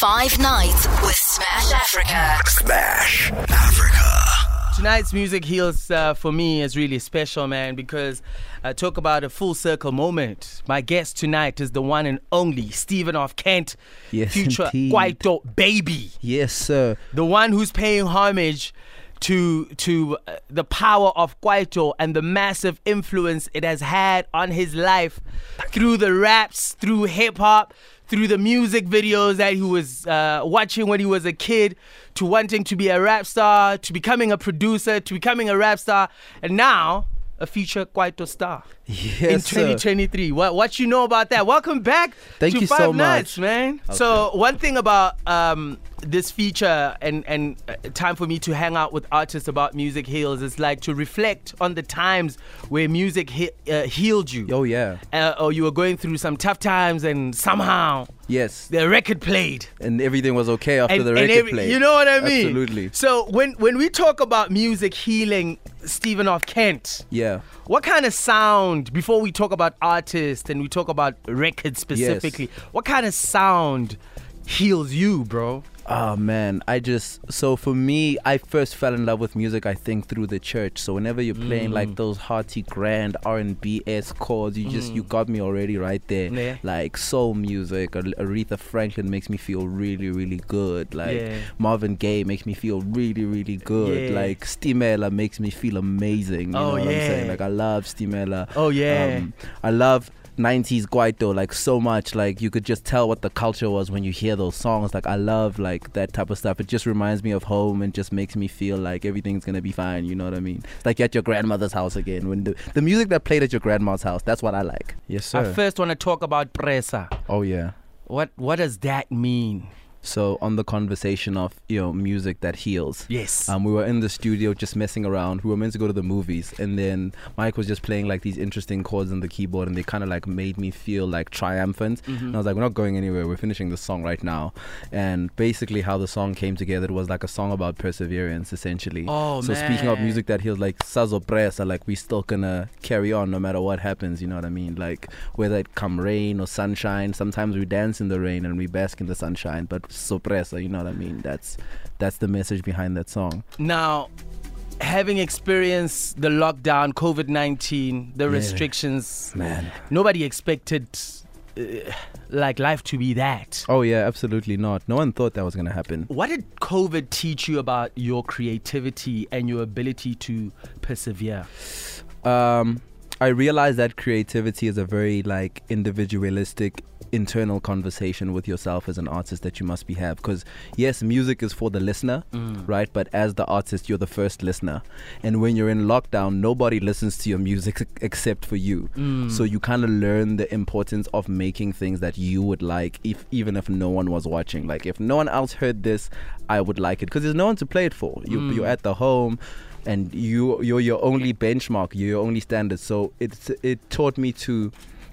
Five Nights with Smash Africa. Smash Africa. Tonight's music heals uh, for me is really special, man, because I talk about a full circle moment. My guest tonight is the one and only Stephen of Kent, Yes, future indeed. Kwaito baby, Yes, sir. the one who's paying homage to to uh, the power of Kwaito and the massive influence it has had on his life through the raps, through hip hop, through the music videos that he was uh, watching when he was a kid, to wanting to be a rap star, to becoming a producer, to becoming a rap star, and now a future Kwaito star Yes, in sir. 2023. What what you know about that? Welcome back Thank to you Five so Nights, much. man. So one thing about um, this feature and and uh, time for me to hang out with artists about music heals is like to reflect on the times where music he- uh, healed you. Oh yeah. Uh, or you were going through some tough times and somehow Yes. the record played. And everything was okay after And, the record every- played. You know what I mean? Absolutely. So when when we talk about music healing, Stephen of Kent, Yeah. what kind of sound, before we talk about artists and we talk about records specifically, what kind of sound heals you, bro? Oh man, I just so for me, I first fell in love with music. I think through the church. So whenever you're playing Mm. like those hearty, grand R and B s chords, you just you got me already right there. Mm. Yeah. Like soul music, Aretha Franklin makes me feel really, really good. Like Yeah. Marvin Gaye makes me feel really, really good. Yeah. Like Stimela makes me feel amazing. You Oh, know what I'm saying? yeah. Like I love Stimela. Oh, yeah. Um, I love 90s Kwaito like so much like you could just tell what the culture was when you hear those songs like I love like that type of stuff it just reminds me of home and just makes me feel like everything's gonna be fine you know what I mean it's like you're at your grandmother's house again when the, the music that played at your grandma's house that's what I like yes sir. I first want to talk about presa. oh yeah What what does that mean? So on the conversation of you know music that heals Yes. Um, we were in the studio just messing around. We were meant to go to the movies, and then Mike was just playing like these interesting chords on the keyboard, and they kind of like made me feel like triumphant. Mm-hmm. And I was like, "We're not going anywhere. We're finishing the song right now." And basically, how the song came together was like a song about perseverance, essentially. Oh, so speaking of music that heals, like Sazo Presa, like we still gonna carry on no matter what happens. You know what I mean? Like whether it come rain or sunshine. Sometimes we dance in the rain and we bask in the sunshine, but sorpresa, you know what I mean? That's that's the message behind that song. Now, having experienced the lockdown, COVID 19, the restrictions, Man. nobody expected uh, like life to be that. Oh yeah, absolutely not. No one thought that was gonna happen. What did COVID teach you about your creativity and your ability to persevere? Um, I realized that creativity is a very like individualistic internal conversation with yourself as an artist that you must be have because yes music is for the listener mm. right? But as the artist you're the first listener. And when you're in lockdown nobody listens to your music except for you. Mm. So you kind of learn the importance of making things that you would like if even if no one was watching. Like if no one else heard this i would like it. Because there's no one to play it for. You, you're mm. at the home and you you're your only benchmark. You're your only standard. So it's it taught me to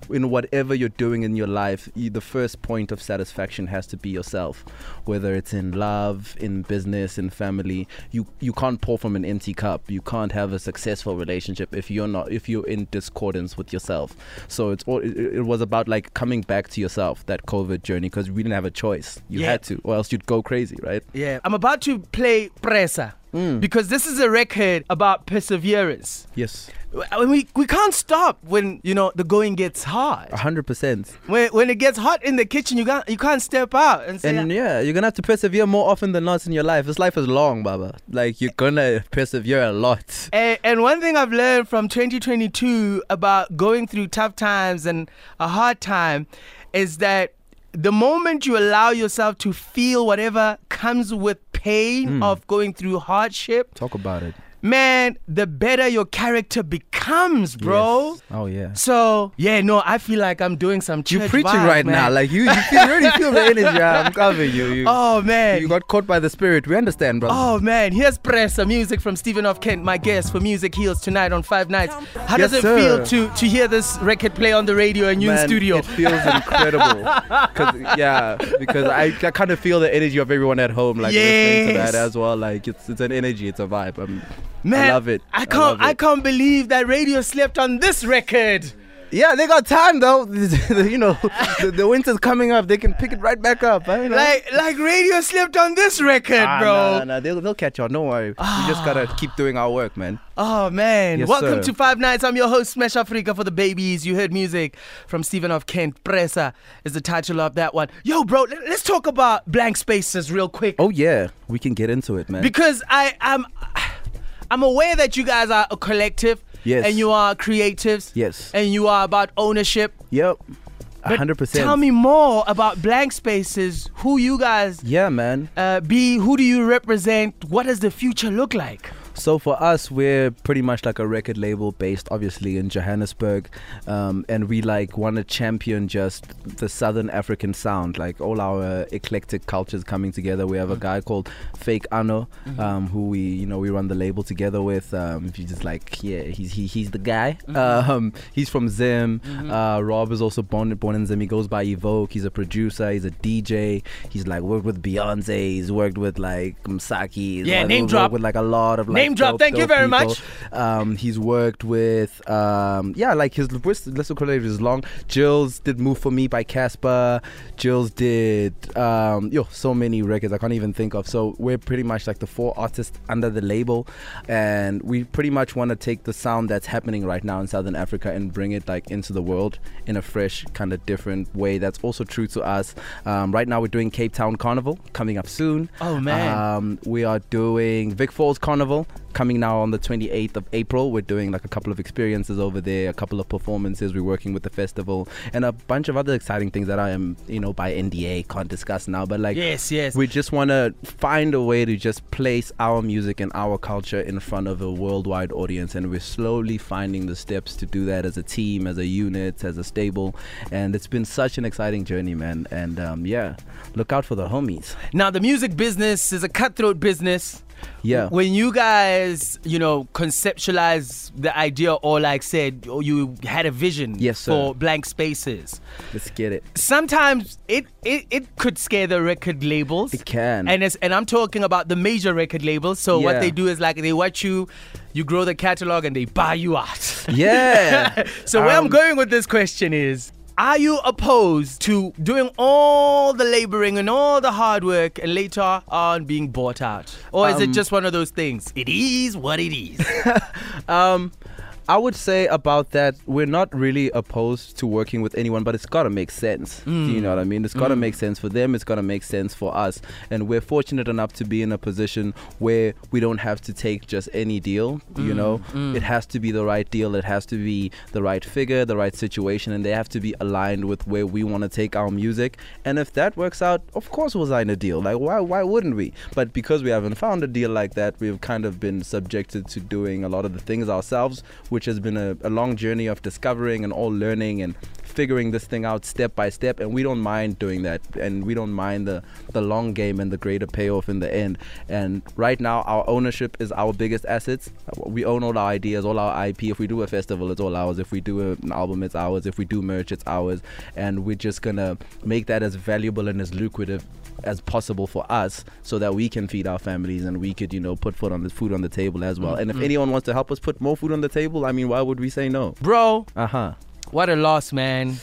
in whatever you're doing in your life you, the first point of satisfaction has to be yourself. Whether it's in love in business in family you you can't pour from an empty cup. You can't have a successful relationship if you're not if you're in discordance with yourself. So it's all it, it was about like coming back to yourself that covid journey because we didn't have a choice. You Yeah. had to or else you'd go crazy right? Yeah, I'm about to play Presa Mm. because this is a record about perseverance. yes I mean, we, we can't stop when you know the going gets hard. 100% When, when it gets hot in the kitchen, you can't you can't step out and say, And ah. yeah, you're gonna have to persevere more often than not in your life. This life is long, Baba. Like you're gonna persevere a lot. And, and one thing I've learned from 2022 about going through tough times and a hard time is that the moment you allow yourself to feel whatever comes with pain hmm. of going through hardship, Talk about it. Man, the better your character becomes, bro. Yes. Oh yeah. So yeah, no, I feel like I'm doing some You're preaching vibes, right man. now. Like you, you feel, you already feel the energy. I'm covering you. You, oh man, you got caught by the spirit. We understand, bro. Oh man, here's Pressa music from Stephen of Kent, my guest for Music Heals tonight on Five Nights. How Yes, does it sir. feel to to hear this record play on the radio and you in studio? It feels incredible. 'Cause- yeah, because I, I kind of feel the energy of everyone at home, like listening to that as well. Like it's it's an energy, it's a vibe. Um, Man, I love it. I I can't I, it. can't believe that radio slept on this record. Yeah, they got time though. you know, the, the winter's coming up. They can pick it right back up. I mean, Like like radio slept on this record, ah, bro. Nah, nah, nah, They'll, they'll catch on. Don't worry. We just gotta keep doing our work, man. Oh man! Yes, Welcome sir. to Five Nights. I'm your host, Smash Africa for the babies. You heard music from Stephen of Kent. Presa is the title of that one. Yo, bro, let- let's talk about blank spaces real quick. Oh yeah, we can get into it, man. because I am I'm aware that you guys are a collective. Yes. And you are creatives. Yes. And you are about ownership. yep, hundred percent. Tell me more about blank spaces. Who you guys Yeah, man. uh, be? Who do you represent? What does the future look like? So for us, we're pretty much like a record label based, obviously, in Johannesburg, um, and we like want to champion just the Southern African sound, like all our eclectic cultures coming together. We have a guy called Fake Ano, um, who we you know we run the label together with. Um, he's just like yeah, he's he, he's the guy. Um, he's from Zim. Uh, Rob is also born born in Zim. He goes by Evoke. He's a producer. He's a DJ. He's like worked with Beyonce. He's worked with like Msaki. He's Yeah, worked- name drop. with like a lot of like Name drop. dope, Thank you very people. much. Um, he's worked with um, yeah, like his list list of collaborators is long. Jills did "Move for Me" by Casper. Jills did um, yo so many records I can't even think of. So we're pretty much like the four artists under the label, and we pretty much want to take the sound that's happening right now in Southern Africa and bring it like into the world in a fresh kind of different way. That's also true to us. Um, right now we're doing Cape Town Carnival coming up soon. Oh, man. Um, we are doing Vic Falls Carnival coming now on the 28th of April. We're doing like a couple of experiences over there, a couple of performances. We're working with the festival and a bunch of other exciting things that I am, you know, by NDA can't discuss now. But like, Yes, yes. we just want to find a way to just place our music and our culture in front of a worldwide audience, and we're slowly finding the steps to do that as a team, as a unit, as a stable. And it's been such an exciting journey, man. And um, yeah, look out for the homies. Now, the music business is a cutthroat business. Yeah. When you guys, you know, conceptualize the idea, or like said, you had a vision Yes, sir. for blank spaces, Let's get it. sometimes it, it, it could scare the record labels. It can. And it's, and I'm talking about the major record labels. So what they do is like they watch you, you grow the catalog, and they buy you out. Yeah. so where I'm Um, going with this question is. Are you opposed to doing all the laboring and all the hard work and later on being bought out? Or is it Um, just one of those things? It is what it is. Um, I would say about that, we're not really opposed to working with anyone, but it's got to make sense. Do you mm. know what I mean? It's got to mm. make sense for them. It's got to make sense for us. And we're fortunate enough to be in a position where we don't have to take just any deal. You mm, know, it has to be the right deal. It has to be the right figure, the right situation, and they have to be aligned with where we want to take our music. And if that works out, of course we'll sign a deal. Like why? Why wouldn't we? But because we haven't found a deal like that, we've kind of been subjected to doing a lot of the things ourselves, which has been a, a long journey of discovering and all learning and figuring this thing out step by step. And we don't mind doing that, and we don't mind the the long game and the greater payoff in the end. And right now, our ownership is our biggest assets. We own all our ideas, all our IP. If we do a festival, it's all ours. If we do an album, it's ours. If we do merch, it's ours. And we're just gonna make that as valuable and as lucrative as possible for us so that we can feed our families and we could you know put food on the food on the table as well and if anyone wants to help us put more food on the table i mean why would we say no Bro, uh-huh what a loss, man.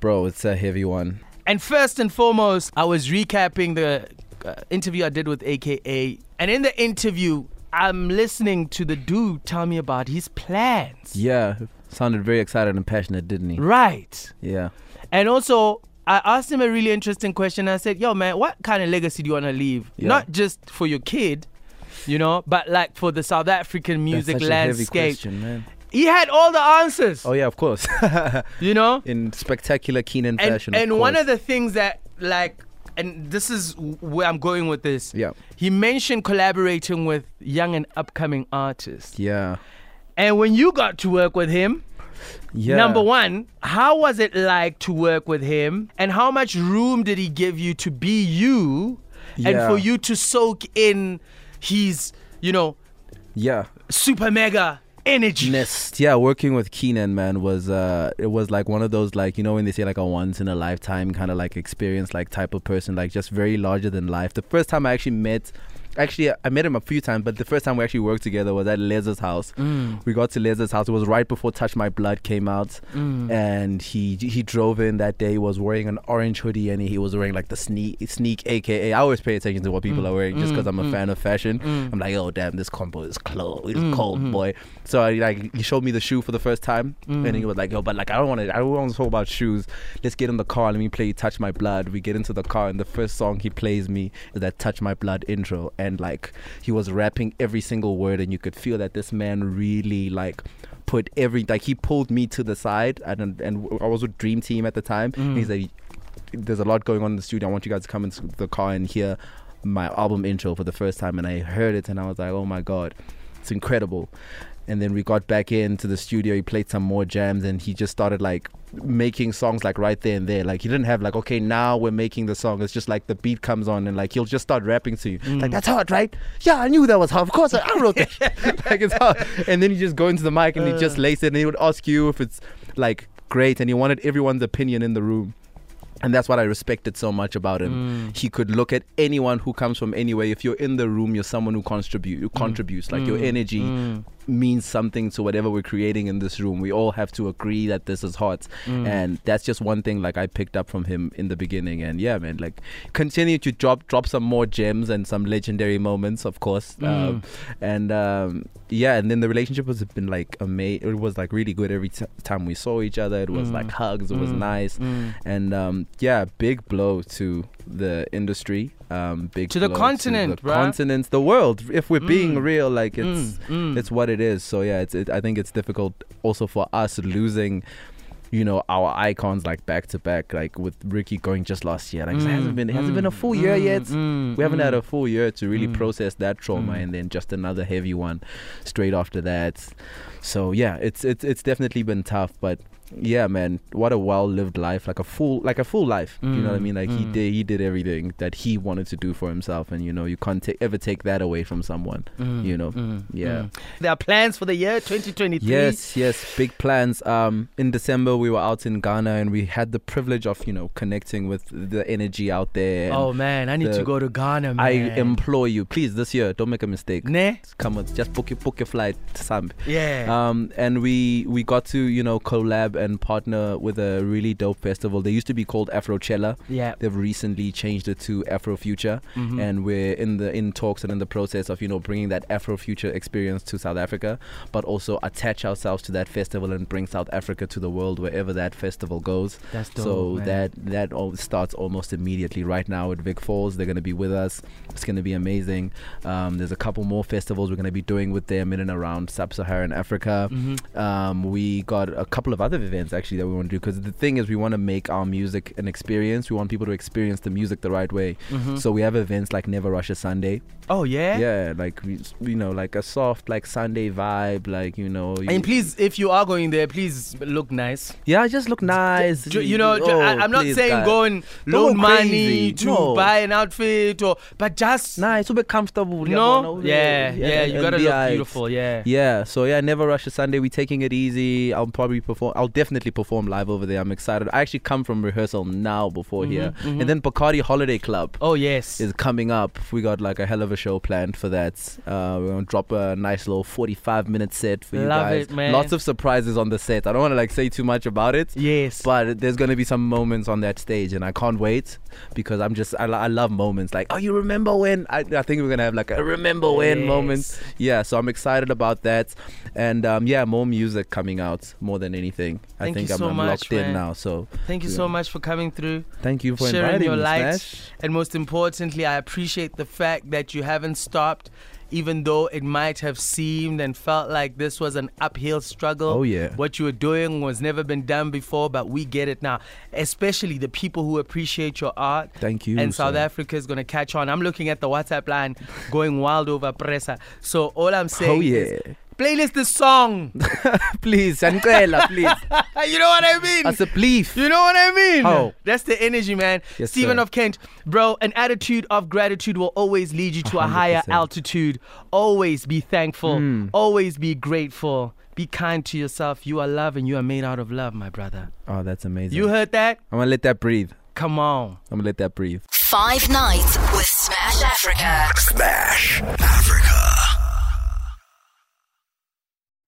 bro it's a heavy one And first and foremost, I was recapping the uh, interview I did with AKA. And in the interview, I'm listening to the dude tell me about his plans. yeah sounded very excited and passionate didn't he Right. yeah And also, I asked him a really interesting question. I said, "Yo, man, what kind of legacy do you want to leave? Yeah. Not just for your kid, you know, but like for the South African music That's such a heavy landscape." question, man. He had all the answers, oh yeah of course you know. in spectacular Kiernan And fashion and one of the things that like, and this is where I'm going with this. yeah He mentioned collaborating with young and upcoming artists. yeah And when you got to work with him, yeah Number one, how was it like to work with him? And how much room did he give you to be you and for you to soak in his, you know, yeah super mega energy? Nest. Yeah, working with Kiernan, man, was uh, it was like one of those like you know when they say like a once in a lifetime kind of like experience, like type of person, like just very larger than life. The first time I actually met actually I met him a few times, but the first time we actually worked together was at Les's house. Mm. We got to Les's house. It was right before Touch My Blood came out, Mm. and he he drove in that day. He was wearing an orange hoodie, and he was wearing like the sneak sneak, aka I always pay attention to what people Mm. are wearing just because Mm. I'm a Mm. fan of fashion. Mm. I'm like, oh damn, this combo is close, it's cold, boy. So I like he showed me the shoe for the first time, and he was like, yo, but like I don't want to, I don't want to talk about shoes. Let's get in the car. Let me play Touch My Blood. We get into the car, and the first song he plays me is that Touch My Blood intro, and like he was rapping every single word, and you could feel that this man really like put every like he pulled me to the side, and and I was with Dream Team at the time. Mm. He's like, there's a lot going on in the studio. I want you guys to come into the car and hear my album intro for the first time, and I heard it, and I was like, oh my god, it's incredible. And then we got back into the studio. He played some more jams, and he just started like making songs like right there and there. Like he didn't have like, okay, now we're making the song. It's just like the beat comes on, and like he'll just start rapping to you. Like mm. that's hard, right? Yeah, I knew that was hard. Of course, I, I wrote that. like it's hard. And then you just go into the mic and he uh. just lays it, and he would ask you if it's like great, and he wanted everyone's opinion in the room. And that's what I respected so much about him. Mm. He could look at anyone who comes from anywhere. If you're in the room, you're someone who contribute. Who contributes. Like your Mm. energy Mm. means something to whatever we're creating in this room. We all have to agree that this is hot, Mm. and that's just one thing like I picked up from him in the beginning. And yeah, man, like continue to drop drop some more gems and some legendary moments, of course. Mm. Um, and um, yeah, and then the relationship has been like amazing. It was like really good every t- time we saw each other. It was Mm. like hugs. It was Mm. nice. Mm. And um, yeah, big blow to the industry. Um, big To the continent, the bruh. continent, the world. If we're being Mm. real, like it's Mm. Mm. it's what it is. So yeah, it's it, I think it's difficult also for us losing. You know our icons like back to back, like with Riky going just last year. Like it hasn't Mm, been it hasn't been a mm, full year mm, yet. We haven't had a full year to really process that trauma, and then just another heavy one straight after that. So yeah, it's it's it's definitely been tough, but yeah, man, what a well-lived life, like a full like a full life. you know what I Mm, mean? Like he mm. did he did everything that he wanted to do for himself, and you know you can't ta- ever take that away from someone. Mm, you know, mm, yeah. mm. There are plans for the year 2023. Yes, yes, big plans. Um, in December we were out in Ghana, and we had the privilege of you know connecting with the energy out there. Oh man, I need the- to go to Ghana, man. I implore you, please, this year, don't make a mistake. Ne? Come on, just book your book your flight Sambi. Yeah. Um, and we we got to you know collab and partner with a really dope festival. They used to be called Afrochella. yeah. They've recently changed it to Afrofuture, Mhm. and we're in the in talks and in the process of you know bringing that Afrofuture experience to South Africa, but also attach ourselves to that festival and bring South Africa to the world wherever that festival goes. That's dope. so man. that that all starts almost immediately right now at Vic Falls. They're going to be with us. It's going to be amazing. Um, there's a couple more festivals we're going to be doing with them in and around sub-Saharan Africa. Mhm. Um, we got a couple of other events actually that we want to do because the thing is we want to make our music an experience. We want people to experience the music the right way. Mhm. So we have events like Never Rush a Sunday. oh yeah. Yeah, like we, you know, like a soft like Sunday vibe, like you know. you- And please, if you are going there, please look nice. yeah, just look nice. Ju- You know, Oh, I, am not please, saying guys. go and loan money to No. buy an outfit or, but just nice, super comfortable. no. Yeah, yeah, you gotta be look beautiful. Yeah. Yeah, so yeah, never rush a Sunday. We're taking it easy. I'll probably perform. I'll definitely perform live over there. I'm excited. I actually come from rehearsal now before Mhm, here, mhm. and then Bacardi Holiday Club Oh yes. is coming up. We got like a hell of a show planned for that. Uh, we're gonna drop a nice little 45 minute set for you Love guys. it, man. Lots of surprises on the set. I don't want to like say too much about it. yes. But there's gonna be some moments on that stage, and I can't wait because I'm just I, I love moments like oh you remember when I, I think we're gonna have like a remember when moment. Yeah, so I'm excited about that, and um, yeah, more music coming out more than anything. I Thank think you I'm, so I'm much, locked man. in now. So Thank you so much for coming through, thank you for sharing inviting your me, light, Smash. and most importantly, I appreciate the fact that you haven't stopped. Even though it might have seemed and felt like this was an uphill struggle, Oh, yeah. what you were doing was never been done before, but we get it now. Especially the people who appreciate your art, Thank you. and South sir. Africa is going to catch on. I'm looking at the WhatsApp line going wild over Pressa. So all I'm oh, saying Oh yeah, is playlist the song. please, Ancela, please. you know what I mean? As a belief. You know what I mean? How? That's the energy, man. Yes, Stephen sir. of Kent, bro, an attitude of gratitude will always lead you to a higher altitude. Always be thankful. Mm. Always be grateful. Be kind to yourself. You are love and you are made out of love, my brother. Oh, that's amazing. You heard that? I'm gonna let that breathe. Come on. I'm gonna let that breathe. Five nights with Smash Africa. Smash Africa.